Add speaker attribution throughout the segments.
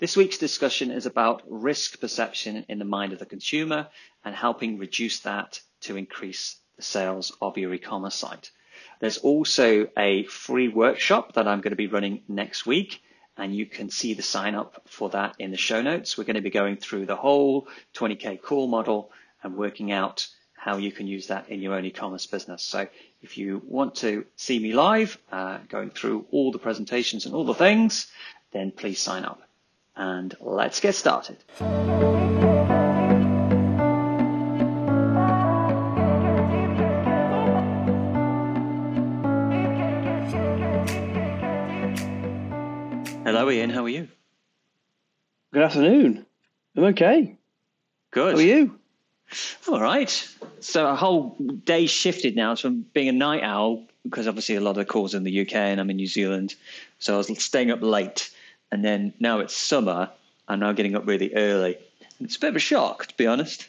Speaker 1: This week's discussion is about risk perception in the mind of the consumer and helping reduce that to increase the sales of your e-commerce site. There's also a free workshop that I'm going to be running next week and you can see the sign up for that in the show notes. We're going to be going through the whole 20k call model and working out how you can use that in your own e-commerce business. So if you want to see me live, uh, going through all the presentations and all the things, then please sign up and let's get started. Hello, Ian. How are you?
Speaker 2: Good afternoon. I'm okay.
Speaker 1: Good.
Speaker 2: How are you?
Speaker 1: All right. So a whole day shifted now from being a night owl because obviously a lot of the calls in the UK and I'm in New Zealand, so I was staying up late and then now it's summer. I'm now getting up really early. And it's a bit of a shock, to be honest.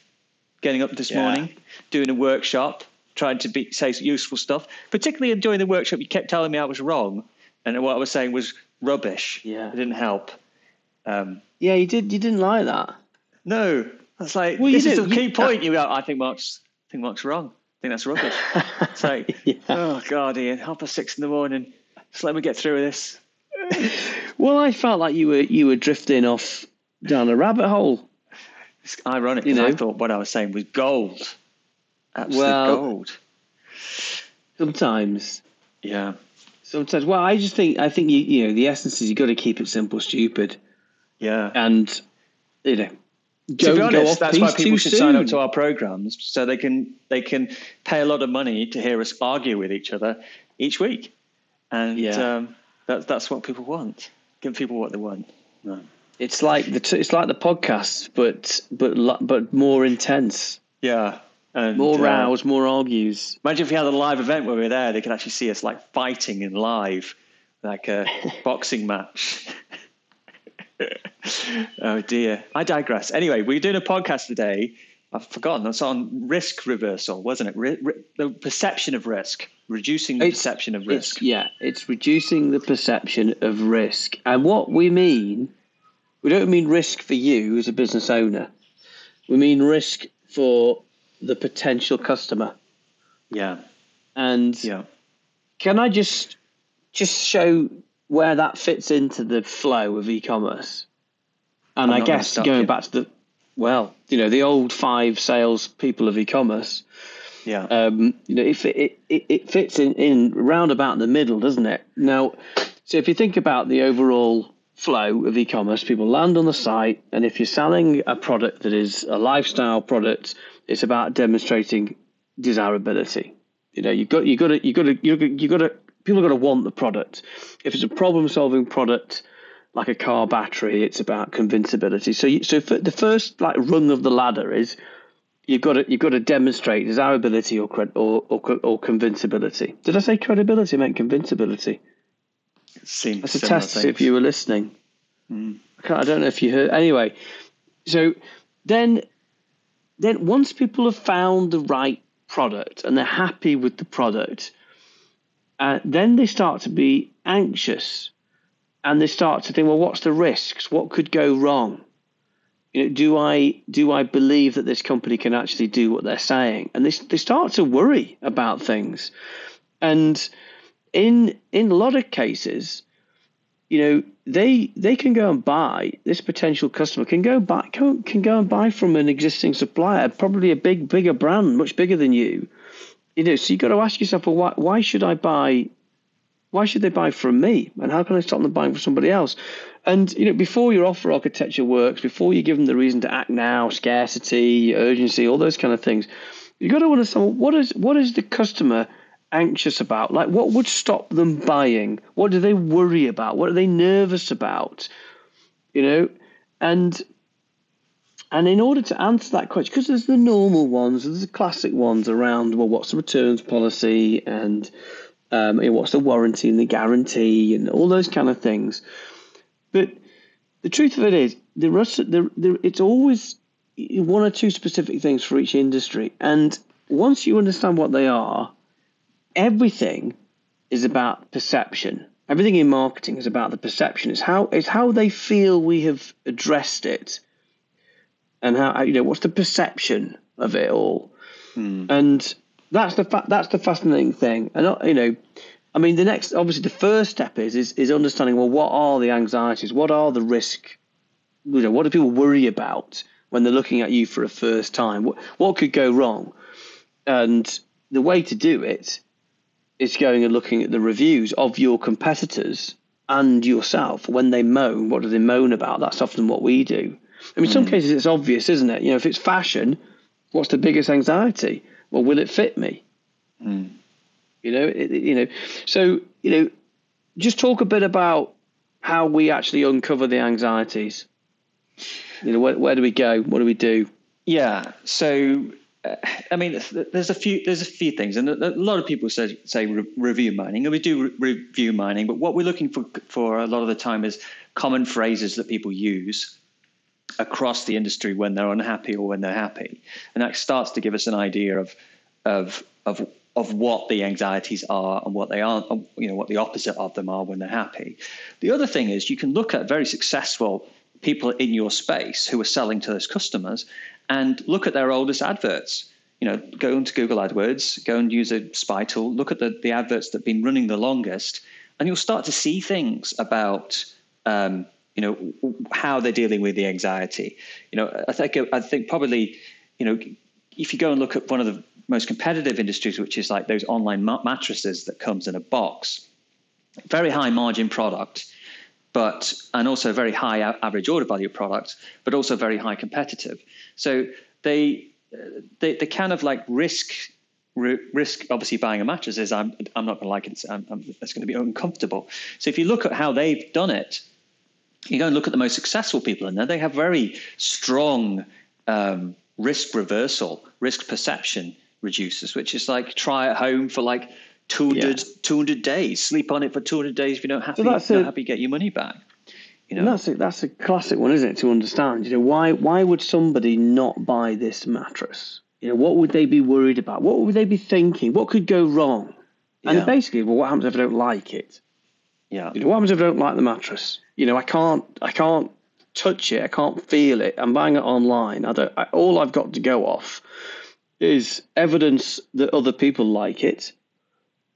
Speaker 1: Getting up this yeah. morning, doing a workshop, trying to be, say useful stuff. Particularly during the workshop, you kept telling me I was wrong, and what I was saying was rubbish.
Speaker 2: Yeah,
Speaker 1: it didn't help.
Speaker 2: Um, yeah, you did. You didn't like that.
Speaker 1: No, that's like, well, this is the key point. You go, I think Mark's, I think Mark's wrong. I think that's rubbish. it's like, yeah. oh god, Ian, half past six in the morning. Just let me get through this.
Speaker 2: Well, I felt like you were you were drifting off down a rabbit hole.
Speaker 1: It's ironic you know? I thought what I was saying was gold. Absolute well, gold.
Speaker 2: Sometimes.
Speaker 1: Yeah.
Speaker 2: Sometimes. Well, I just think I think you you know the essence is you got to keep it simple, stupid.
Speaker 1: Yeah.
Speaker 2: And you know.
Speaker 1: Go, to be honest, that's why people should soon. sign up to our programs so they can they can pay a lot of money to hear us argue with each other each week, and yeah. um, that's that's what people want give people what they want. No.
Speaker 2: It's like the t- it's like the podcast, but but but more intense.
Speaker 1: Yeah,
Speaker 2: and, more uh, rows, more argues.
Speaker 1: Imagine if we had a live event where we were there, they could actually see us like fighting in live, like a boxing match. oh dear, I digress. Anyway, we're doing a podcast today. I've forgotten. That's on risk reversal, wasn't it? Re- re- the perception of risk reducing the it's, perception of risk.
Speaker 2: It's, yeah, it's reducing the perception of risk. And what we mean, we don't mean risk for you as a business owner. We mean risk for the potential customer.
Speaker 1: Yeah.
Speaker 2: And yeah. can I just just show where that fits into the flow of e-commerce? And I'm I guess going back to the well, you know, the old five sales people of e-commerce
Speaker 1: yeah. Um,
Speaker 2: you know, if it, it, it fits in, in round about the middle, doesn't it? Now, so if you think about the overall flow of e-commerce, people land on the site, and if you're selling a product that is a lifestyle product, it's about demonstrating desirability. You know, you've got you got to you got to you got to people got to want the product. If it's a problem-solving product like a car battery, it's about convincibility. So, you, so the first like rung of the ladder is you've got to you've got to demonstrate desirability or cred, or, or or convincibility. Did I say credibility? I meant convincibility.
Speaker 1: Seems
Speaker 2: That's a test things. if you were listening. Mm. I, I don't know if you heard. Anyway, so then then once people have found the right product and they're happy with the product, uh, then they start to be anxious and they start to think, well, what's the risks? What could go wrong? you know, do I do I believe that this company can actually do what they're saying? And they they start to worry about things, and in in a lot of cases, you know, they they can go and buy this potential customer can go buy can, can go and buy from an existing supplier, probably a big bigger brand, much bigger than you. You know, so you've got to ask yourself, well, why why should I buy why should they buy from me? And how can I stop them buying from somebody else? And you know, before your offer architecture works, before you give them the reason to act now, scarcity, urgency, all those kind of things, you've got to understand what is what is the customer anxious about? Like, what would stop them buying? What do they worry about? What are they nervous about? You know, and and in order to answer that question, because there's the normal ones, there's the classic ones around, well, what's the returns policy and um, you know, what's the warranty and the guarantee and all those kind of things. But the truth of it is, there are, there, there, it's always one or two specific things for each industry. And once you understand what they are, everything is about perception. Everything in marketing is about the perception. It's how it's how they feel we have addressed it, and how you know what's the perception of it all. Mm. And that's the fa- that's the fascinating thing. And uh, you know, I mean, the next obviously the first step is is is understanding well what are the anxieties, what are the risk, you know, what do people worry about when they're looking at you for a first time? What what could go wrong? And the way to do it is going and looking at the reviews of your competitors and yourself when they moan. What do they moan about? That's often what we do. I mean, in some hmm. cases it's obvious, isn't it? You know, if it's fashion, what's the biggest anxiety? Well, will it fit me? Mm. You know, it, you know. So you know, just talk a bit about how we actually uncover the anxieties. You know, where, where do we go? What do we do?
Speaker 1: Yeah. So uh, I mean, there's a few there's a few things, and a lot of people say say review mining, and we do re- review mining. But what we're looking for for a lot of the time is common phrases that people use across the industry when they're unhappy or when they're happy, and that starts to give us an idea of of of of what the anxieties are and what they aren't, you know, what the opposite of them are when they're happy. The other thing is you can look at very successful people in your space who are selling to those customers and look at their oldest adverts. You know, go into Google AdWords, go and use a spy tool, look at the, the adverts that have been running the longest, and you'll start to see things about um, you know how they're dealing with the anxiety. You know, I think I think probably you know if you go and look at one of the most competitive industries, which is like those online mattresses that comes in a box, very high margin product, but and also very high average order value product, but also very high competitive. So they they, they kind of like risk risk obviously buying a mattress is I'm I'm not going to like it. It's, I'm, I'm, it's going to be uncomfortable. So if you look at how they've done it, you go and look at the most successful people in there. They have very strong um, risk reversal, risk perception reducers, which is like try at home for like 200, yeah. 200 days, sleep on it for 200 days. If you don't happy, so that's not a, happy, get your money back.
Speaker 2: You know? that's a, that's a classic one, isn't it? To understand, you know, why why would somebody not buy this mattress? You know, what would they be worried about? What would they be thinking? What could go wrong? And yeah. basically, well, what happens if I don't like it?
Speaker 1: Yeah.
Speaker 2: You know, what happens if I don't like the mattress? You know, I can't I can't touch it. I can't feel it. I'm buying it online. I don't. I, all I've got to go off is evidence that other people like it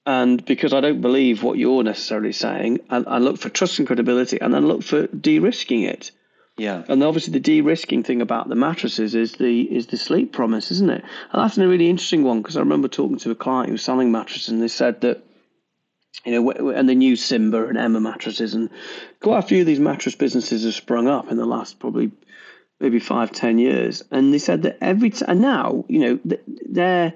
Speaker 2: and because I don't believe what you're necessarily saying, I, I look for trust and credibility, and then look for de-risking it.
Speaker 1: Yeah.
Speaker 2: And obviously, the de-risking thing about the mattresses is the is the sleep promise, isn't it? And that's a really interesting one because I remember talking to a client who was selling mattresses, and they said that you know, and the new Simba and Emma mattresses, and quite a few of these mattress businesses have sprung up in the last probably maybe five, ten years, and they said that every time and now, you know, they're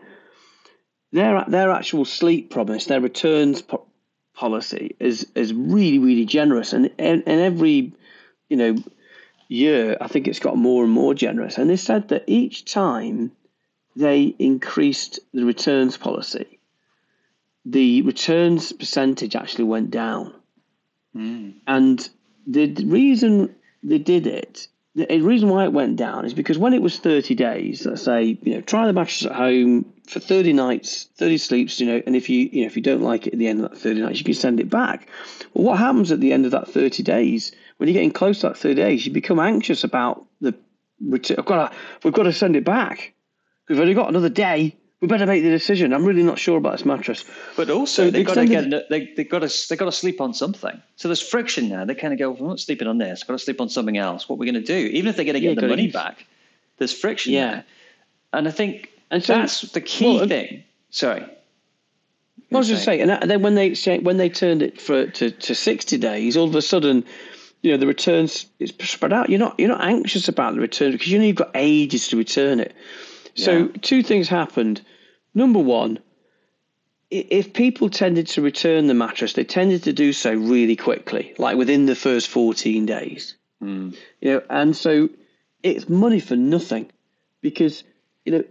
Speaker 2: their their actual sleep promise, their returns po- policy is is really really generous, and and, and every you know year I think it's got more and more generous. And they said that each time they increased the returns policy, the returns percentage actually went down. Mm. And the reason they did it the reason why it went down is because when it was 30 days, let's say, you know, try the mattress at home for 30 nights, 30 sleeps, you know, and if you, you know, if you don't like it at the end of that 30 nights, you can send it back. Well, what happens at the end of that 30 days? When you're getting close to that 30 days, you become anxious about the return. I've got to, we've got to send it back. We've only got another day we better make the decision. I'm really not sure about this mattress.
Speaker 1: But also, so they've got to get they they got to they got to sleep on something. So there's friction now. They kind of go, well, "I'm not sleeping on this. I've got to sleep on something else. What are we going to do?" Even if they're going to get yeah, the money use. back, there's friction. Yeah, there. and I think and so, that's the key well, thing. Sorry.
Speaker 2: I was just saying, and then when they when they turned it for to, to sixty days, all of a sudden, you know, the returns it's spread out. You're not you're not anxious about the return because you know you've got ages to return it. So yeah. two things happened. Number one, if people tended to return the mattress, they tended to do so really quickly, like within the first 14 days. Mm. You know, and so it's money for nothing because you know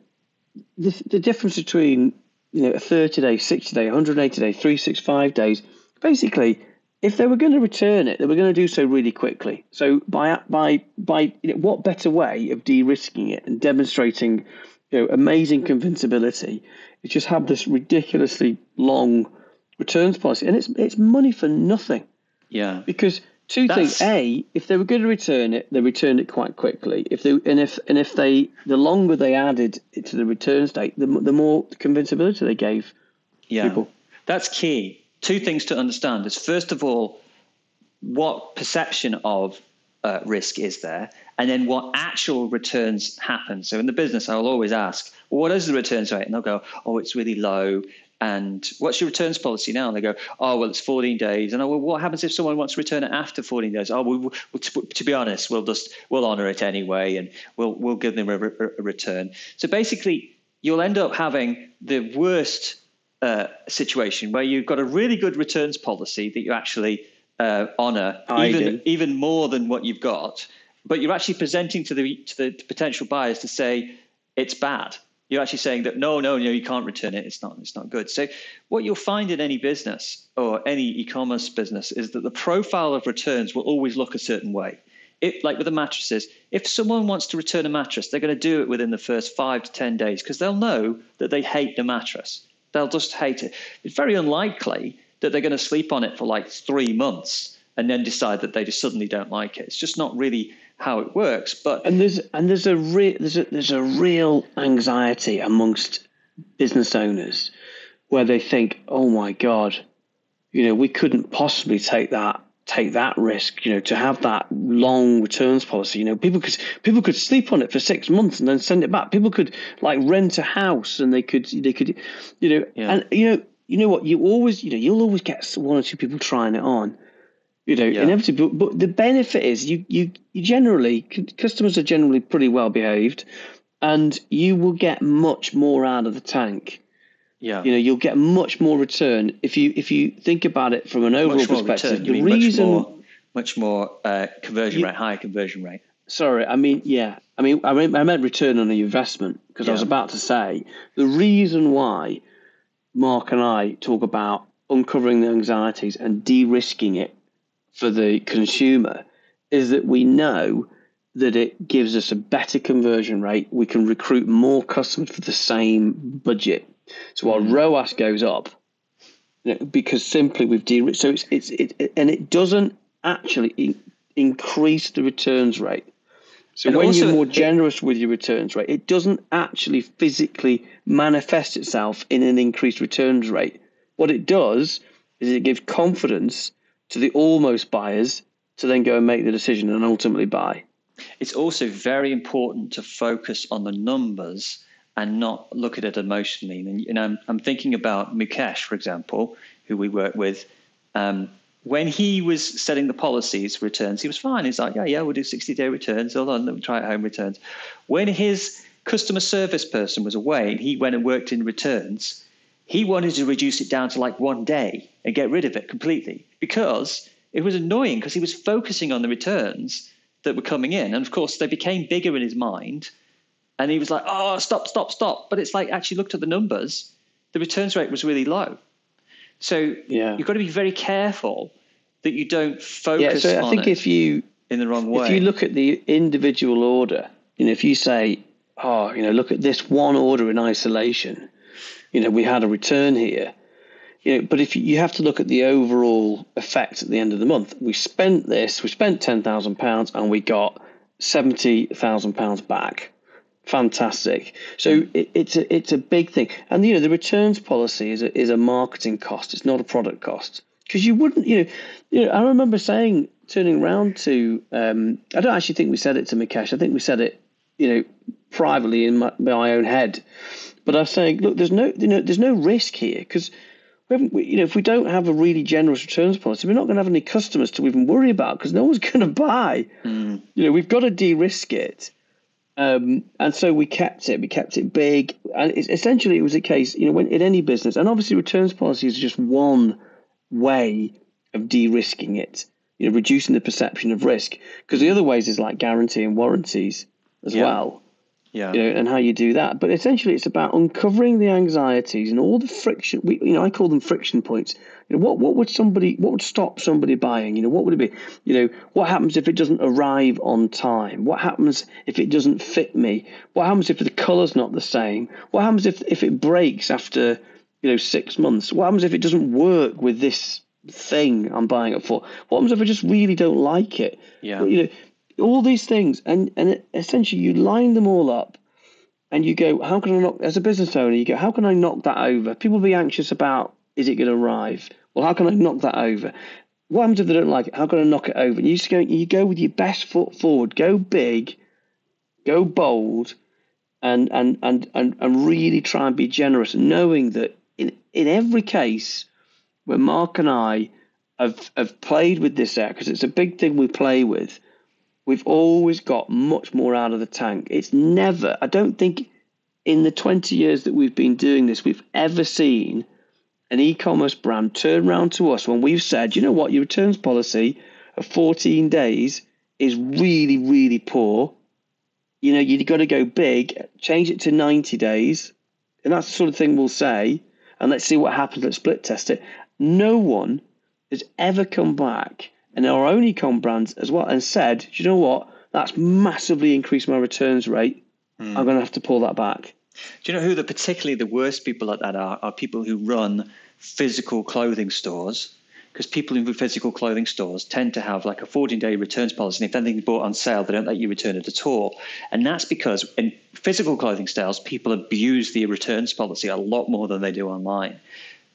Speaker 2: the, the difference between you know a 30 day, 60 day, 180 day, 365 days. Basically, if they were going to return it, they were going to do so really quickly. So by by by, you know, what better way of de-risking it and demonstrating you know amazing convincibility is just have this ridiculously long returns policy, and it's it's money for nothing.
Speaker 1: Yeah,
Speaker 2: because two That's... things: a, if they were going to return it, they returned it quite quickly. If they and if and if they the longer they added it to the return date, the the more convincibility they gave
Speaker 1: yeah.
Speaker 2: people.
Speaker 1: That's key. Two things to understand is first of all, what perception of uh, risk is there, and then what actual returns happen. So in the business, I'll always ask, well, what is the returns rate? And they'll go, oh, it's really low and what's your returns policy now? And they go, oh, well, it's 14 days. And I, well, what happens if someone wants to return it after 14 days? Oh, to, to, be honest, we'll just we'll honour it anyway, and we'll we'll give them a, a return. So basically, you'll end up having the worst uh, situation where you've got a really good returns policy that you actually uh, honour even even more than what you've got, but you're actually presenting to the to the potential buyers to say it's bad you're actually saying that no, no, no, you can't return it. It's not, it's not good. So what you'll find in any business or any e-commerce business is that the profile of returns will always look a certain way. It, like with the mattresses, if someone wants to return a mattress, they're going to do it within the first five to ten days because they'll know that they hate the mattress. They'll just hate it. It's very unlikely that they're going to sleep on it for like three months and then decide that they just suddenly don't like it. It's just not really how it works. But
Speaker 2: and there's and there's a real there's a there's a real anxiety amongst business owners where they think, oh my god, you know, we couldn't possibly take that take that risk, you know, to have that long returns policy. You know, people could people could sleep on it for six months and then send it back. People could like rent a house and they could they could, you know, yeah. and you know you know what you always you know you'll always get one or two people trying it on you know, yeah. inevitably. But, but the benefit is you, you, you generally, customers are generally pretty well behaved and you will get much more out of the tank.
Speaker 1: Yeah.
Speaker 2: You know, you'll get much more return if you if you think about it from an overall perspective. The reason
Speaker 1: much more, much more uh, conversion you, rate, higher conversion rate.
Speaker 2: Sorry, I mean, yeah, I mean, I mean, I meant return on the investment because yeah. I was about to say the reason why Mark and I talk about uncovering the anxieties and de-risking it for the consumer is that we know that it gives us a better conversion rate. We can recruit more customers for the same budget. So our mm. ROAS goes up because simply we've de-risked. so it's it's it, and it doesn't actually in, increase the returns rate. So and when also, you're more generous with your returns rate, it doesn't actually physically manifest itself in an increased returns rate. What it does is it gives confidence to the almost buyers to then go and make the decision and ultimately buy.
Speaker 1: It's also very important to focus on the numbers and not look at it emotionally. And you know, I'm, I'm thinking about Mukesh, for example, who we work with. Um, when he was setting the policies returns, he was fine. He's like, yeah, yeah, we'll do 60 day returns. Hold on, let me try at home returns. When his customer service person was away and he went and worked in returns, he wanted to reduce it down to like one day and get rid of it completely because it was annoying because he was focusing on the returns that were coming in. And of course, they became bigger in his mind. And he was like, oh, stop, stop, stop. But it's like, actually looked at the numbers, the returns rate was really low. So yeah. you've got to be very careful that you don't focus yeah, so I think if you in the wrong way.
Speaker 2: If you look at the individual order, you know, if you say, oh, you know, look at this one order in isolation, you know, we had a return here. You know, but if you, you have to look at the overall effect at the end of the month, we spent this, we spent ten thousand pounds, and we got seventy thousand pounds back. Fantastic. So it, it's a it's a big thing, and you know the returns policy is a, is a marketing cost. It's not a product cost because you wouldn't you know you know I remember saying turning around to um, I don't actually think we said it to Mukesh. I think we said it you know privately in my, my own head but I'm saying, look, there's no, you know, there's no risk here because we haven't, we, you know, if we don't have a really generous returns policy, we're not going to have any customers to even worry about because no one's going to buy. Mm. You know, we've got to de-risk it. Um, and so we kept it. We kept it big, and essentially it was a case. You know, when in any business, and obviously returns policy is just one way of de-risking it. you know, reducing the perception of risk. Because the other ways is like guaranteeing warranties as
Speaker 1: Yeah.
Speaker 2: well
Speaker 1: Yeah.
Speaker 2: you know, and how you do that. But essentially, it's about uncovering the anxieties and all the friction. We, you know, I call them friction points. You know, what what would somebody, what would stop somebody buying? You know, what would it be? You know, what happens if it doesn't arrive on time? What happens if it doesn't fit me? What happens if the colour's not the same? What happens if if it breaks after you know six months? What happens if it doesn't work with this thing I'm buying it for? What happens if I just really don't like it?
Speaker 1: Yeah.
Speaker 2: Well, you know, all these things, and and essentially you line them all up, and you go, how can I knock? As a business owner, you go, how can I knock that over? People be anxious about, is it going to arrive? Well, how can I knock that over? What happens if they don't like it? How can I knock it over? And you just go, you go with your best foot forward, go big, go bold, and and and and, and really try and be generous, knowing that in in every case, where Mark and I have have played with this out because it's a big thing we play with. We've always got much more out of the tank. It's never, I don't think in the 20 years that we've been doing this, we've ever seen an e commerce brand turn around to us when we've said, you know what, your returns policy of 14 days is really, really poor. You know, you've got to go big, change it to 90 days. And that's the sort of thing we'll say. And let's see what happens. Let's split test it. No one has ever come back and our own ecom brands as well and said, Do you know what? That's massively increased my returns rate. Hmm. I'm going to have to pull that back.
Speaker 1: Do you know who the particularly the worst people at that are? Are people who run physical clothing stores. Because people in physical clothing stores tend to have like a 14 day returns policy. And if anything's bought on sale, they don't let you return it at all. And that's because in physical clothing stores, people abuse the returns policy a lot more than they do online.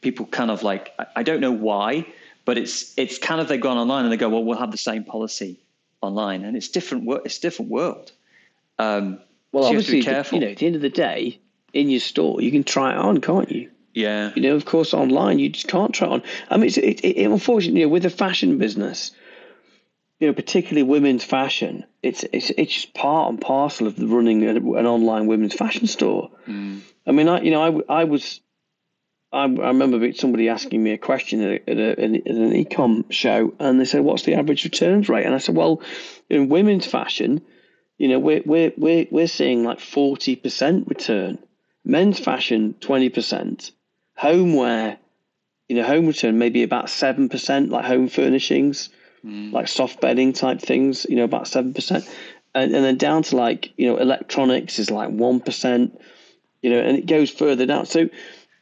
Speaker 1: People kind of like, I don't know why, but it's it's kind of they've gone online and they go, well, we'll have the same policy online. And it's different, it's a different world. Um,
Speaker 2: Well,
Speaker 1: so you have to
Speaker 2: obviously,
Speaker 1: be careful.
Speaker 2: you know, at the end of the day, in your store, you can try it on, can't you?
Speaker 1: yeah.
Speaker 2: You know, of course, online you just can't try it on. I mean, it's, it, it, unfortunately, you know, with the fashion business, you know, particularly women's fashion, it's it's it's just part and parcel of the running an, an online women's fashion store. I mean, I you know, I, I was. I, I remember somebody asking me a question at, a, at, a, at an ecom show, and they said, "What's the average returns rate?" And I said, "Well, in women's fashion, you know, we're we're we're we're seeing like forty percent return. Men's fashion, twenty percent. Homeware, you know, home return maybe about seven percent, like home furnishings, hmm. like soft bedding type things, you know, about seven percent, and and then down to like you know electronics is like one percent, you know, and it goes further down. So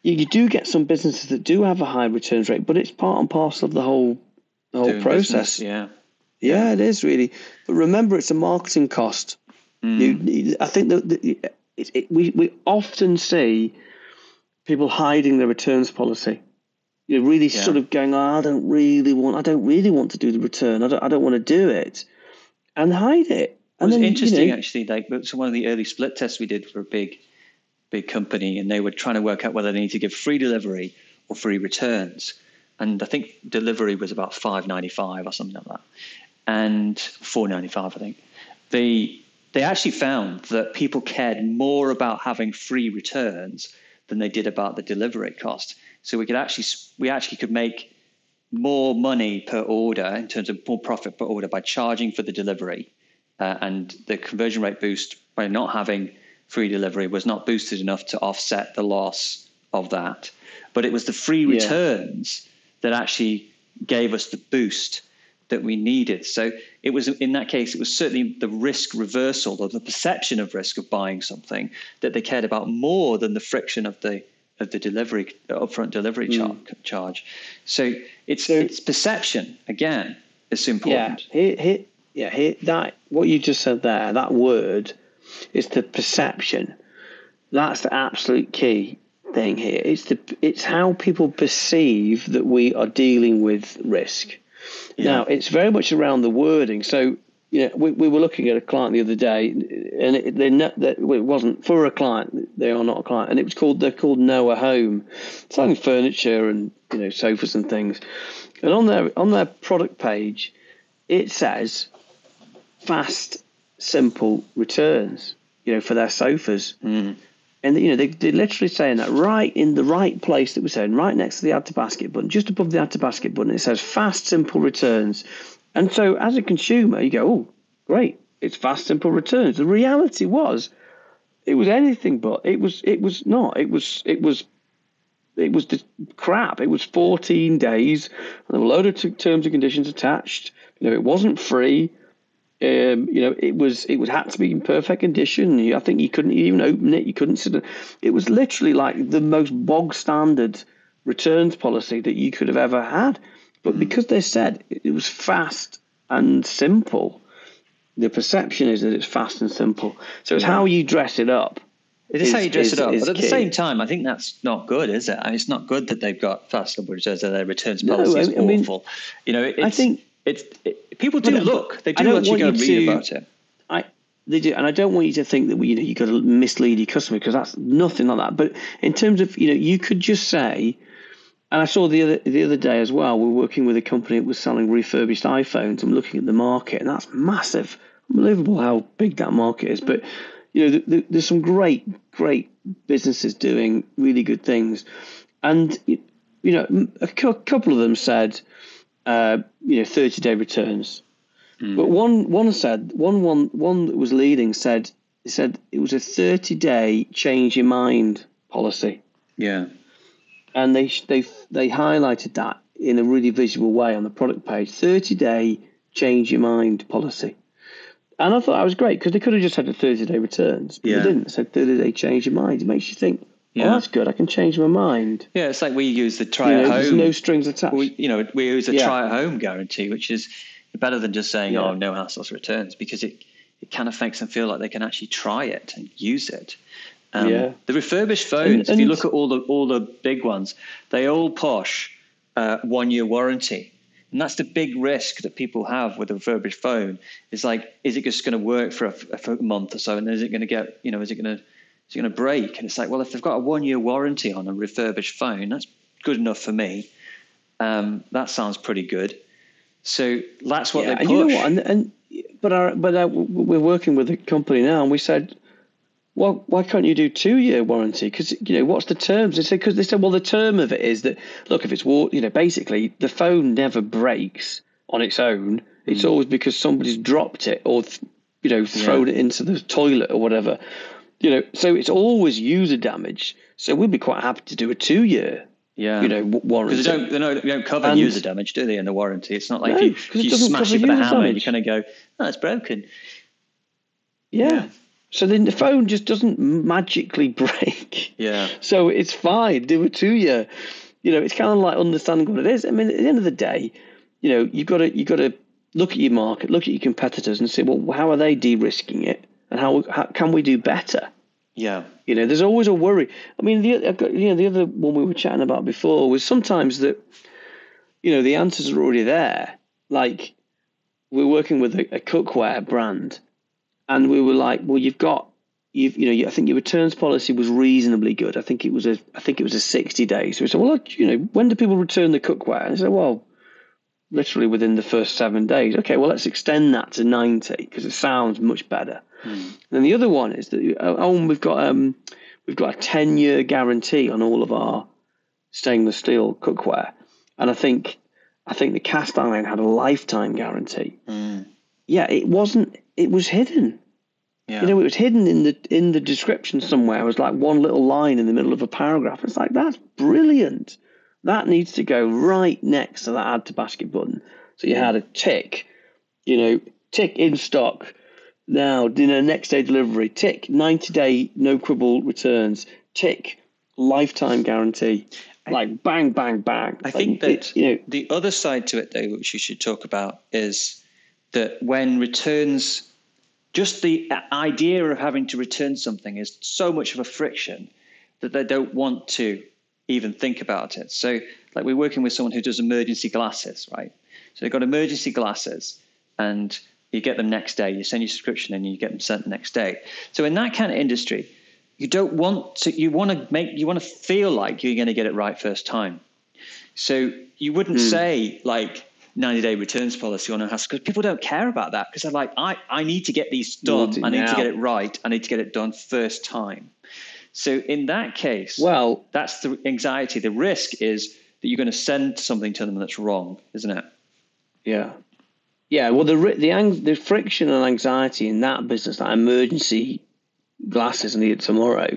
Speaker 2: you, you do get some businesses that do have a high returns rate, but it's part and parcel of the whole the whole
Speaker 1: Doing
Speaker 2: process.
Speaker 1: business, yeah.
Speaker 2: Yeah, it is really. But remember, it's a marketing cost. Mm. You, I think that, it, it, we we often see people hiding their returns policy. You know, really
Speaker 1: Yeah.
Speaker 2: sort of going, oh, I don't really want, I don't really want to do the return. I don't, I don't want to do it, and hide it.
Speaker 1: It
Speaker 2: And
Speaker 1: was
Speaker 2: then, you
Speaker 1: interesting
Speaker 2: know,
Speaker 1: actually. Like so one of the early split tests we did for a big, big company, and they were trying to work out whether they need to give free delivery or free returns. And I think delivery was about five ninety five or something like that, and four ninety five. I think they they actually found that people cared more about having free returns than they did about the delivery cost. So we could actually we actually could make more money per order in terms of more profit per order by charging for the delivery uh, and the conversion rate boost by not having free delivery was not boosted enough to offset the loss of that. But it was the free
Speaker 2: Yeah.
Speaker 1: returns that actually gave us the boost that we needed. So it was in that case, it was certainly the risk reversal or the perception of risk of buying something that they cared about more than the friction of the of the delivery upfront delivery mm. char- charge. So it's it's perception again is
Speaker 2: yeah,
Speaker 1: important.
Speaker 2: here, here, yeah, here, that what you just said there, that word, is the perception. That's the absolute key thing here. It's the it's how people perceive that we are dealing with risk. Now, it's very much around the wording. So, you know, we, we were looking at a client the other day, and it, they know that it wasn't for a client. They are not a client, and it was called they're called Noa Home, selling furniture and you know sofas and things. And on their on their product page, it says fast, simple returns. You know, for their sofas. Mm. And you know they, they're literally saying that right in the right place that we're saying, right next to the add to basket button, just above the add to basket button, it says fast, simple returns. And so, as a consumer, you go, "Oh, great! It's fast, simple returns." The reality was, it was anything but. It was. It was not. It was. It was. It was just crap. It was 14 days. And there were a load of t- terms and conditions attached. You know, it wasn't free. Um, you know, it was it was had to be in perfect condition. I think you couldn't even open it. You couldn't sit. It was literally like the most bog standard returns policy that you could have ever had. But mm. because they said it was fast and simple, the perception is that it's fast and simple. So it's yeah. how you dress it up.
Speaker 1: It is, is how you dress is, it up, but at key. the same time, I think that's not good, is it? I mean, it's not good that they've got fast simple returns and their returns policy no, is I mean, awful. You know, I think it's it, people do look. They do actually go read to, about it.
Speaker 2: I they do, and I don't want you to think that you know you got to mislead your customer because that's nothing like that. But in terms of you know, you could just say, and I saw the other the other day as well. We're working with a company that was selling refurbished iPhones. I'm looking at the market, and that's massive, unbelievable how big that market is. But you know, the, there's some great great businesses doing really good things, and you know, a couple of them said uh, you know, 30 day returns. Mm. But one one said one one one that was leading said said it was a 30 day change your mind policy.
Speaker 1: Yeah.
Speaker 2: And they they they highlighted that in a really visual way on the product page. 30 day change your mind policy. And I thought that was great because they could have just had a 30 day returns, but yeah. they didn't. They said 30 day change your mind. It makes you think, yeah. Oh, that's good. I can change my mind.
Speaker 1: Yeah, it's like we use the try
Speaker 2: you
Speaker 1: know,
Speaker 2: at
Speaker 1: home. There's
Speaker 2: no strings attached.
Speaker 1: We, you know, we use a yeah. try at home guarantee, which is better than just saying, yeah. "Oh, no hassles returns," because it it kind of makes them feel like they can actually try it and use it. Um, yeah. The refurbished phones, and, and if you look at all the all the big ones, they all push uh, one year warranty. And that's the big risk that people have with a refurbished phone. Is like, is it just going to work for a, for a month or so, and is it going to get, you know, is it going to it's going to break. And it's like, well, if they've got a one year warranty on a refurbished phone, that's good enough for me. Um, that sounds pretty good. So that's what yeah, they push. And you know what?
Speaker 2: And, and but our, but our, we're working with a company now, and we said, well, why can't you do two year warranty? Because you know what's the terms? They said because they said, well, the term of it is that look, if it's war, you know, basically the phone never breaks on its own. It's mm. always because somebody's dropped it or you know thrown yeah. it into the toilet or whatever you know, so it's always user damage. So we'd be quite happy to do a two year. Yeah, you know, warranty.
Speaker 1: Because they don't, they don't, they don't cover and, user damage, do they? In the warranty, it's not like no, you, if you smash it with a hammer, damage. you kind of go, "Oh, it's broken."
Speaker 2: Yeah. yeah. So then the phone just doesn't magically break.
Speaker 1: Yeah.
Speaker 2: So it's fine. Do a two year. You know, it's kind of like understanding what it is. I mean, at the end of the day, you know, you've got to you've got to look at your market, look at your competitors, and say, well, how are they de-risking it? And how, how can we do better?
Speaker 1: Yeah,
Speaker 2: you know, there's always a worry. I mean, the you know the other one we were chatting about before was sometimes that you know the answers are already there. Like we're working with a, a cookware brand, and we were like, well, you've got you've you know I think your returns policy was reasonably good. I think it was a I think it was a sixty days. So we said, well, look, you know, when do people return the cookware? And I said, well, literally within the first seven days. Okay, well, let's extend that to 90 because it sounds much better. Mm. And the other one is that oh, we've got um, we've got a 10 year guarantee on all of our stainless steel cookware, and I think I think the cast iron had a lifetime guarantee. Mm. Yeah, it wasn't. It was hidden. Yeah. You know, it was hidden in the in the description somewhere. It was like one little line in the middle of a paragraph. It's like that's brilliant. That needs to go right next to that add to basket button. So you had a tick, you know, tick in stock. Now, you know, next day delivery, tick, 90 day no quibble returns, tick, lifetime guarantee. Like bang, bang, bang.
Speaker 1: I think that you know the other side to it, though, which you should talk about, is that when returns, just the idea of having to return something is so much of a friction that they don't want to even think about it. So, like we're working with someone who does emergency glasses, right? So they've got emergency glasses, and you get them next day. You send your subscription, and you get them sent the next day. So in that kind of industry, you don't want to. You want to make. You want to feel like you're going to get it right first time. So you wouldn't mm. say like 90 day returns policy on a house because people don't care about that because they're like, I, I need to get these done. I need now. to get it right. I need to get it done first time. So in that case, well, that's the anxiety. The risk is that you're going to send something to them that's wrong, isn't it?
Speaker 2: Yeah. Yeah, well, the the the friction and anxiety in that business, that emergency glasses needed tomorrow,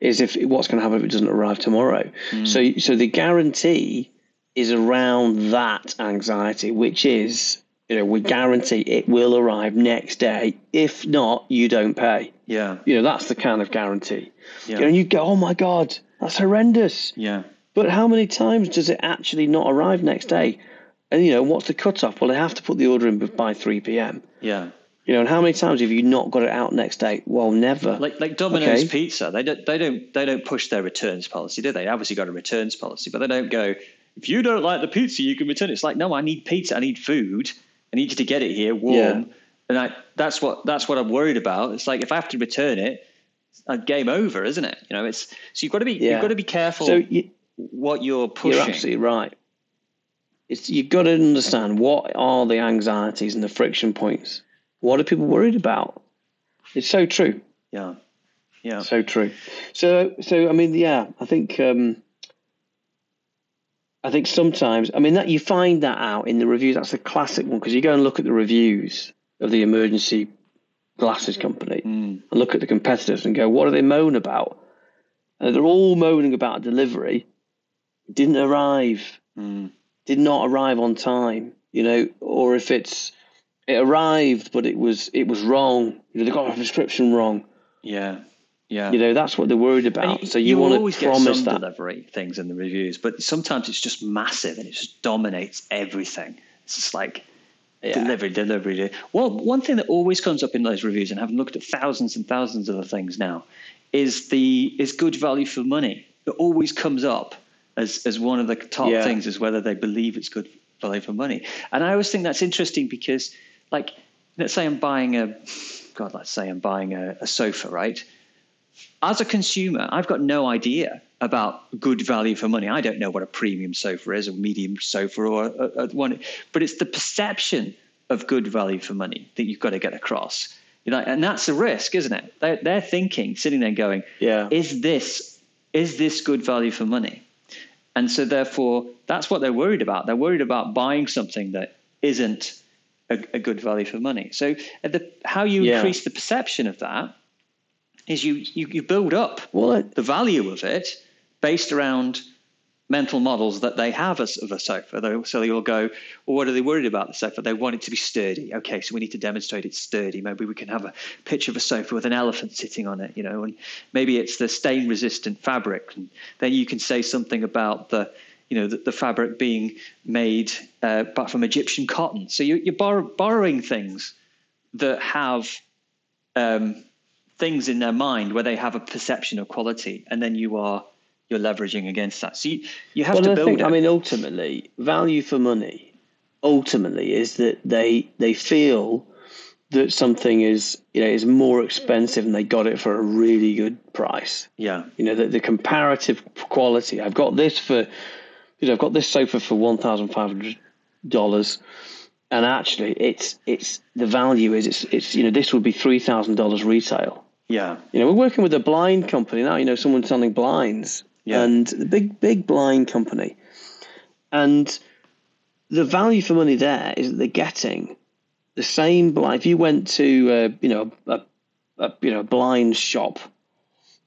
Speaker 2: is if what's going to happen if it doesn't arrive tomorrow. Mm. So, so the guarantee is around that anxiety, which is you know we guarantee it will arrive next day. If not, you don't pay.
Speaker 1: Yeah,
Speaker 2: you know that's the kind of guarantee. Yeah. You know, and you go, oh my god, that's horrendous.
Speaker 1: Yeah.
Speaker 2: But how many times does it actually not arrive next day? And you know, what's the cutoff? Well, they have to put the order in by three p.m.
Speaker 1: Yeah.
Speaker 2: You know, and how many times have you not got it out next day? Well, never.
Speaker 1: Like like Domino's okay. Pizza, they don't they don't they don't push their returns policy, do they? they? Obviously got a returns policy, but they don't go. If you don't like the pizza, you can return it. It's like no, I need pizza. I need food. I need you to get it here warm. Yeah. And I, that's what that's what I'm worried about. It's like if I have to return it, a game over, isn't it? You know, it's so you've got to be yeah. you've got to be careful so you, what you're pushing.
Speaker 2: You're absolutely right. It's you've got to understand what are the anxieties and the friction points. What are people worried about? It's so true.
Speaker 1: Yeah, yeah,
Speaker 2: so true. So, so I mean, yeah, I think um, I think sometimes, I mean, that you find that out in the reviews. That's a classic one because you go and look at the reviews of the emergency glasses company mm. and look at the competitors and go, what do they moan about? And they're all moaning about delivery. Didn't arrive. Mm. Did not arrive on time. You know, or if it's it arrived but it was it was wrong. You know, they got a prescription wrong.
Speaker 1: Yeah. Yeah.
Speaker 2: You know, that's what they're worried about. so you, you want to promise that.
Speaker 1: delivery things in the reviews, but sometimes it's just massive and it just dominates everything. It's just like yeah. delivery, delivery. Well, one thing that always comes up in those reviews, and having looked at thousands and thousands of the things now, is the is good value for money. It always comes up as as one of the top yeah. things is whether they believe it's good value for money. And I always think that's interesting because, like, let's say I'm buying a, God, let's say I'm buying a, a sofa, right? As a consumer, I've got no idea about good value for money. I don't know what a premium sofa is, a medium sofa, or a, a one, but it's the perception of good value for money that you've got to get across. You know, and that's the risk, isn't it? They're, they're thinking, sitting there, going,
Speaker 2: "Yeah,
Speaker 1: is this is this good value for money?" And so, therefore, that's what they're worried about. They're worried about buying something that isn't a, a good value for money. So, the, how you yeah. increase the perception of that is you, you, you build up
Speaker 2: what?
Speaker 1: the value of it based around mental models that they have as, of a sofa. So you'll go, well, what are they worried about the sofa? They want it to be sturdy. Okay, so we need to demonstrate it's sturdy. Maybe we can have a picture of a sofa with an elephant sitting on it, you know, and maybe it's the stain resistant fabric. And then you can say something about the, you know, the, the fabric being made uh, from Egyptian cotton. So you, are borrow, borrowing things that have um, things in their mind where they have a perception of quality, and then you are you're leveraging against that. So you, you have well, to build.
Speaker 2: Think,
Speaker 1: it.
Speaker 2: I mean, ultimately, value for money, ultimately, is that they they feel that something is you know is more expensive and they got it for a really good price.
Speaker 1: Yeah,
Speaker 2: you know the, the comparative quality. I've got this for you know I've got this sofa for one thousand five hundred dollars and actually it's it's the value is it's it's you know this would be three thousand dollars retail
Speaker 1: yeah.
Speaker 2: You know, we're working with a blind company now, you know, someone selling blinds. Yeah. And the big, big blind company. And the value for money there is that they're getting the same blind. If you went to, uh, you know, a, a, you know, blind shop,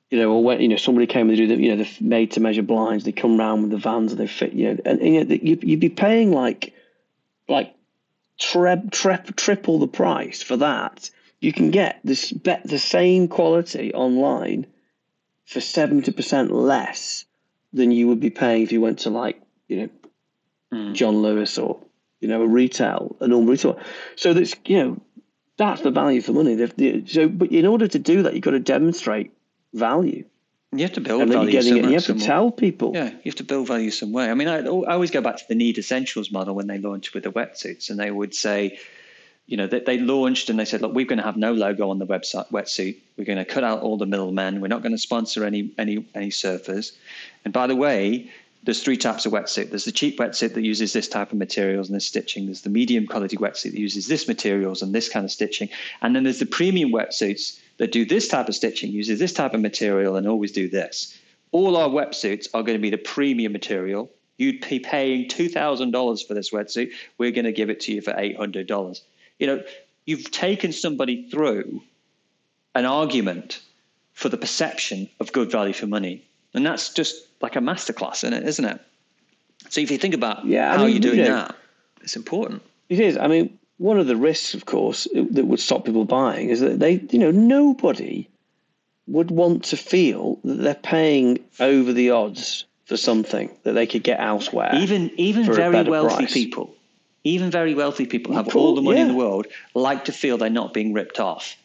Speaker 2: you know, or when, you know, somebody came and do the, you know, the made to measure blinds, they come round with the vans and they fit, you know, and, and you know, you'd, you'd be paying like, like, tre- tre- triple the price for that you can get this bet the same quality online for 70% less than you would be paying if you went to like you know mm. john lewis or you know a retail a normal retail so that's you know that's the value for money so but in order to do that you've got to demonstrate value
Speaker 1: you have to build and value.
Speaker 2: Getting it, you have to tell people.
Speaker 1: Yeah, you have to build value some way. I mean, I, I always go back to the need essentials model when they launched with the wetsuits, and they would say, you know, they, they launched and they said, look, we're going to have no logo on the website wetsuit. We're going to cut out all the middlemen. We're not going to sponsor any any any surfers. And by the way, there's three types of wetsuit. There's the cheap wetsuit that uses this type of materials and this stitching. There's the medium quality wetsuit that uses this materials and this kind of stitching. And then there's the premium wetsuits that do this type of stitching, uses this type of material, and always do this. All our wetsuits are going to be the premium material you'd be paying two thousand dollars for this wetsuit. We're going to give it to you for eight hundred dollars. You know, you've taken somebody through an argument for the perception of good value for money, and that's just like a masterclass in it, isn't it? So if you think about
Speaker 2: Yeah, I
Speaker 1: how
Speaker 2: mean,
Speaker 1: you're doing
Speaker 2: you know-
Speaker 1: that, it's important.
Speaker 2: It is. I mean, one of the risks, of course, that would stop people buying is that they, you know, nobody would want to feel that they're paying over the odds for something that they could get elsewhere.
Speaker 1: Even even very wealthy
Speaker 2: price.
Speaker 1: people, even very wealthy people have all the money in the world, like to feel they're not being ripped off.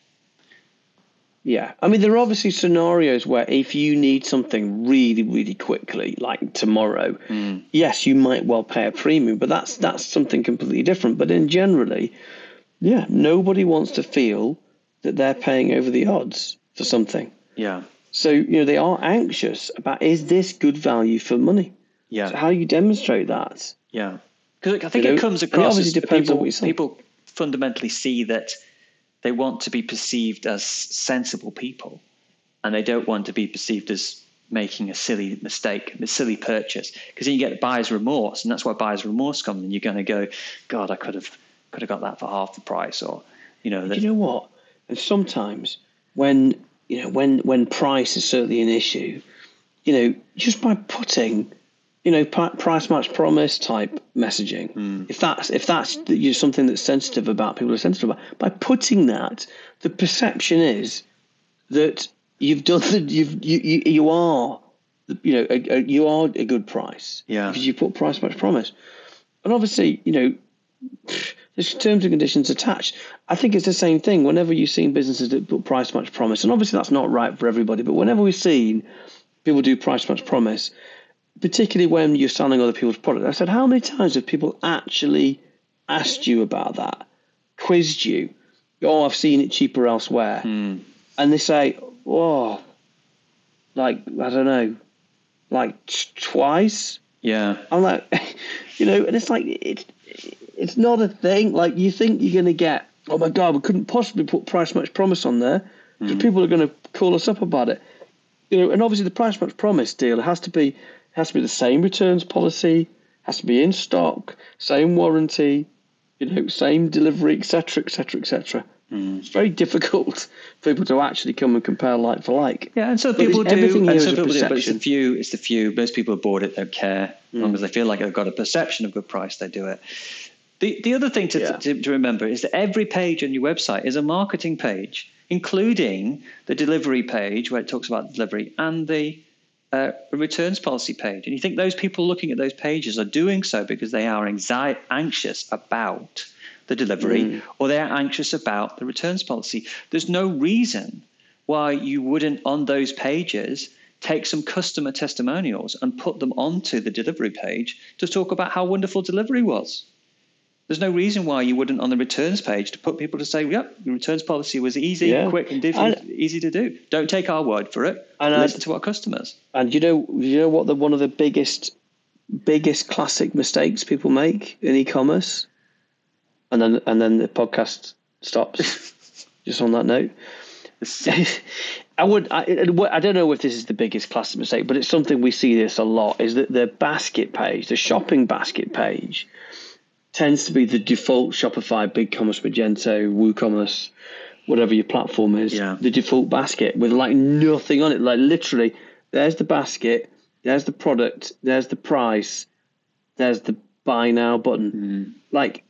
Speaker 2: Yeah, I mean, there are obviously scenarios where if you need something really, really quickly, like tomorrow, hmm. yes, you might well pay a premium, but that's that's something completely different. But in generally, yeah, nobody wants to feel that they're paying over the odds for something.
Speaker 1: Yeah,
Speaker 2: So you know they are anxious about is this good value for money?
Speaker 1: yeah.
Speaker 2: So how do you demonstrate that?
Speaker 1: Yeah, because I think
Speaker 2: You know,
Speaker 1: it comes
Speaker 2: it
Speaker 1: across
Speaker 2: obviously
Speaker 1: as
Speaker 2: depends on
Speaker 1: people, people fundamentally see that they want to be perceived as sensible people, and they don't want to be perceived as making a silly mistake, a silly purchase. Because then you get buyer's remorse, and that's why buyer's remorse comes, and you're going to go, God, I could have could have got that for half the price, or you know,
Speaker 2: Do you know what? And sometimes when you know when when price is certainly an issue, you know, just by putting, you know, price match promise type messaging, hmm. if that's if that's you something that's sensitive about people are sensitive about, by putting that, the perception is that you've done the you've you you, you are you know a, a, you are a good price
Speaker 1: Yeah.
Speaker 2: because you put price match promise, and obviously you know there's terms and conditions attached. I think it's the same thing. Whenever you've seen businesses that put price match promise, and obviously that's not right for everybody, but whenever we've seen people do price match promise, particularly when you're selling other people's product, I said, how many times have people actually asked you about that, quizzed you? Oh, I've seen it cheaper elsewhere, hmm. and they say, oh, like I don't know, like t- twice.
Speaker 1: yeah,
Speaker 2: I'm like, you know, and it's like it's it's not a thing. Like you think you're going to get, oh my god, we couldn't possibly put price match promise on there because people are going to call us up about it. You know, and obviously the price match promise deal has to be has to be the same returns policy, has to be in stock, same warranty, you know, same delivery, etc., etc., etc. It's very difficult for people to actually come and compare like for like.
Speaker 1: Yeah, and so
Speaker 2: But
Speaker 1: people
Speaker 2: it's- everything
Speaker 1: do,
Speaker 2: here
Speaker 1: and
Speaker 2: is a
Speaker 1: people do, but it's the few. It's the few. Most people are bored it, don't care. As long as hmm. they feel like they've got a perception of good price, they do it. The the other thing to,
Speaker 2: Yeah.
Speaker 1: to, to remember is that every page on your website is a marketing page, including the delivery page where it talks about delivery and the uh, returns policy page. And you think those people looking at those pages are doing so because they are anxi- anxious about the delivery or they are anxious about the returns policy. There's no reason why you wouldn't on those pages take some customer testimonials and put them onto the delivery page to talk about how wonderful delivery was. There's no reason why you wouldn't on the returns page to put people to say, "Yep, the returns policy was easy,
Speaker 2: Yeah.
Speaker 1: quick, and diff-
Speaker 2: And-
Speaker 1: easy to do." Don't take our word for it.
Speaker 2: And I-
Speaker 1: Listen to our customers.
Speaker 2: And you know, you know what the one of the biggest, biggest classic mistakes people make in e-commerce, and then and then the podcast stops. just on that note, I would. I, I don't know if this is the biggest classic mistake, but it's something we see this a lot. Is that the basket page, the shopping basket page, tends to be the default Shopify, BigCommerce, Magento, WooCommerce, whatever your platform is.
Speaker 1: Yeah.
Speaker 2: The default basket with like nothing on it. Like literally, there's the basket, there's the product, there's the price, there's the buy now button. Mm-hmm. Like,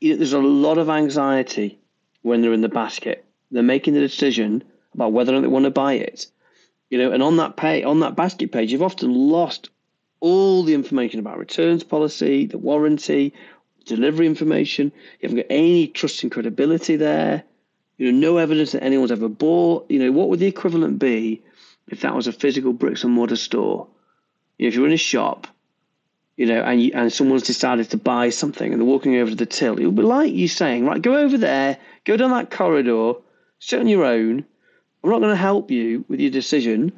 Speaker 2: you know, there's a lot of anxiety when they're in the basket. They're making the decision about whether or not they want to buy it. You know, and on that pay on that basket page, you've often lost all the information about returns policy, the warranty, delivery information. You haven't got any trust and credibility there. You know, no evidence that anyone's ever bought. You know, what would the equivalent be if that was a physical bricks and mortar store? You know, if you're in a shop, you know, and you, and someone's decided to buy something and they're walking over to the till, it would be like you saying, right, go over there, go down that corridor, sit on your own. I'm not going to help you with your decision.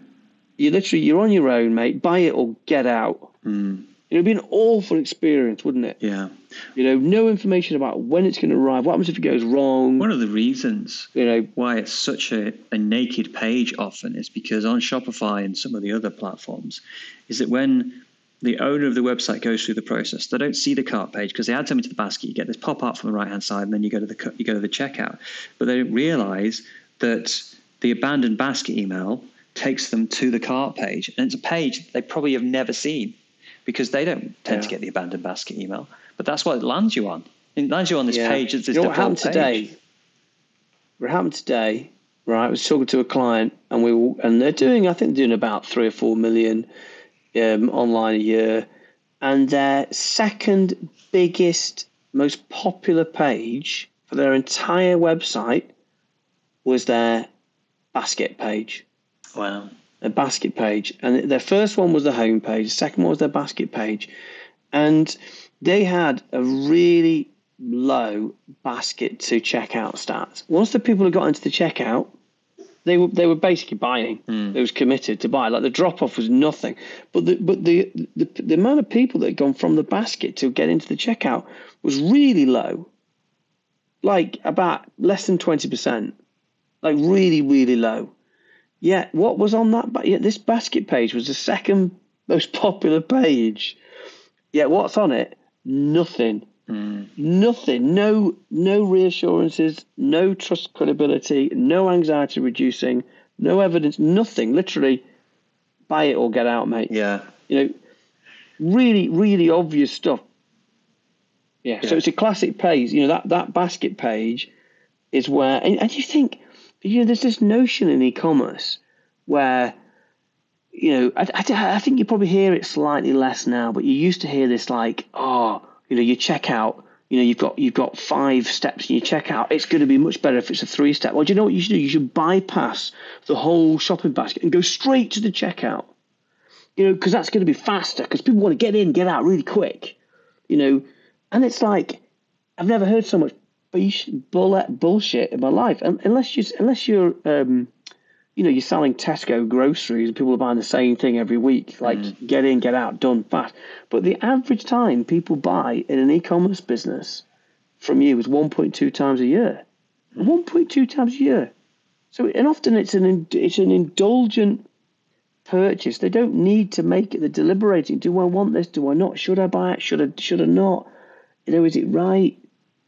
Speaker 2: You literally, you're on your own, mate. Buy it or get out.
Speaker 1: Mm,
Speaker 2: It would be an awful experience, wouldn't it?
Speaker 1: yeah.
Speaker 2: You know, no information about when it's going to arrive. What happens if it goes wrong?
Speaker 1: One of the reasons
Speaker 2: You know,
Speaker 1: why it's such a, a naked page often is because on Shopify and some of the other platforms, is that when the owner of the website goes through the process. They don't see the cart page because they add something to the basket. You get this pop up from the right hand side, and then you go to the you go to the checkout. But they don't realize that the abandoned basket email takes them to the cart page, and it's a page they probably have never seen because they don't tend yeah. to get the abandoned basket email. But that's what it lands you on. It lands you on this yeah. page. It's this
Speaker 2: you know what happened page. today? What happened today? Right, I was talking to a client, and we were, and they're doing, I think, doing about three or four million um, online a year, and their second biggest, most popular page for their entire website was their basket page.
Speaker 1: Wow.
Speaker 2: A basket page. And their first one was the home page, the second one was their basket page. And they had a really low basket to checkout stats. Once the people had got into the checkout, they were they were basically buying. Mm. They was committed to buy. Like the drop off was nothing, but the but the, the the amount of people that had gone from the basket to get into the checkout was really low. Like about less than twenty percent, like really really low. Yet what was on that? But yet this basket page was the second most popular page. Yet what's on it? Nothing. Mm. Nothing. No no reassurances, no trust credibility, no anxiety reducing, no evidence, nothing. Literally buy it or get out, mate.
Speaker 1: Yeah.
Speaker 2: You know, really, really obvious stuff. Yeah. yeah. So it's a classic page. You know, that, that basket page is where and, and you think, you know, there's this notion in e-commerce where you know, I, I, I, think you probably hear it slightly less now, but you used to hear this like, oh, you know, your checkout, you know, you've got you've got five steps in your checkout. It's going to be much better if it's a three step. Well, do you know what you should do? You should bypass the whole shopping basket and go straight to the checkout. You know, because that's going to be faster. Because people want to get in, get out really quick. You know, and it's like I've never heard so much bullshit in my life. And Unless you unless you're um, you know, you're selling Tesco groceries and people are buying the same thing every week. Like, mm. get in, get out, done, fast. But the average time people buy in an e commerce business from you is 1.2 times a year. Mm. 1.2 times a year. So, and often it's an, it's an indulgent purchase. They don't need to make it. They're deliberating. Do I want this? Do I not? Should I buy it? Should I, should I not? You know, is it right?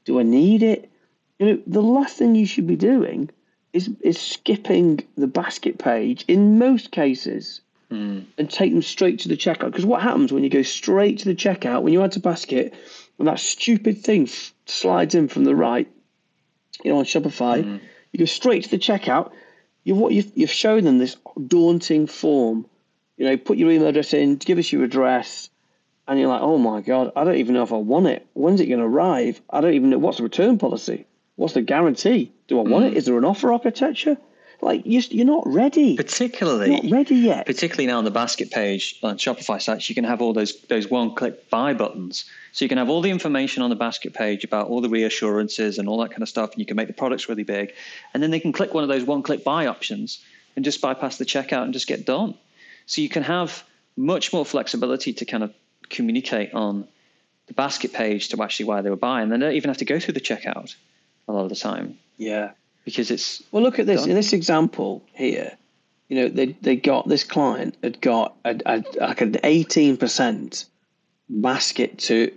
Speaker 2: Do I need it? You know, the last thing you should be doing is is skipping the basket page in most cases mm. and take them straight to the checkout. Because what happens when you go straight to the checkout when you add to basket and that stupid thing f- slides in from the right, you know, on Shopify, mm. you go straight to the checkout. You what you've, you've shown them this daunting form. You know, put your email address in, give us your address, and you're like, oh my god, I don't even know if I want it. When's it going to arrive? I don't even know what's the return policy. What's the guarantee? Do I want mm. it? Is there an offer architecture? Like you're not ready.
Speaker 1: Particularly,
Speaker 2: you're not ready yet.
Speaker 1: Particularly now on the basket page on Shopify sites, you can have all those those one-click buy buttons. So you can have all the information on the basket page about all the reassurances and all that kind of stuff, and you can make the products really big. And then they can click one of those one-click buy options and just bypass the checkout and just get done. So you can have much more flexibility to kind of communicate on the basket page to actually why they were buying. They don't even have to go through the checkout a lot of the time.
Speaker 2: Yeah.
Speaker 1: Because it's
Speaker 2: well, look at this done. in this example here. You know, they they got this client had got a, a, like an eighteen percent basket to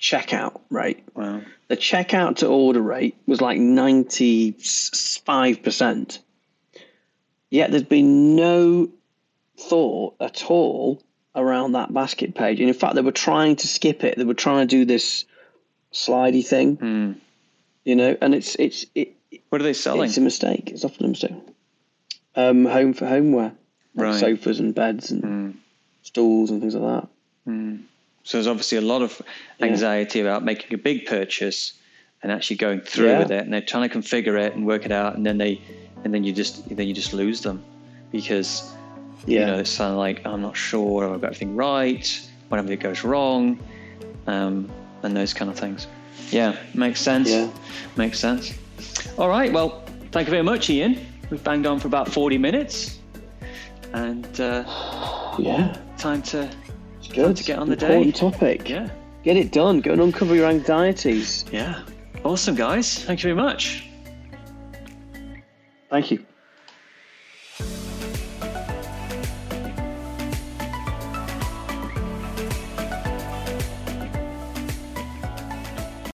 Speaker 2: checkout rate.
Speaker 1: Wow.
Speaker 2: The checkout to order rate was like ninety five percent. Yet there's been no thought at all around that basket page. And in fact, they were trying to skip it. They were trying to do this slidey thing.
Speaker 1: Mm
Speaker 2: you know, and it's it's it.
Speaker 1: What are they selling?
Speaker 2: It's a mistake. It's often a mistake. Um, home for homeware, like right. sofas and beds and mm. stools and things like that.
Speaker 1: Mm. So there's obviously a lot of anxiety yeah. about making a big purchase and actually going through yeah. with it, and they're trying to configure it and work it out, and then they, and then you just then you just lose them because yeah. you know it's kind of like I'm not sure I've got everything right. Whenever it goes wrong, um, and those kind of things. Yeah, makes sense.
Speaker 2: Yeah.
Speaker 1: Makes sense. All right. Well, thank you very much, Ian. We've banged on for about 40 minutes. And uh,
Speaker 2: yeah,
Speaker 1: time to,
Speaker 2: good.
Speaker 1: time to get on the
Speaker 2: Important
Speaker 1: day.
Speaker 2: topic.
Speaker 1: Yeah.
Speaker 2: Get it done. Go and uncover your anxieties.
Speaker 1: Yeah. Awesome, guys. Thank you very much.
Speaker 2: Thank you.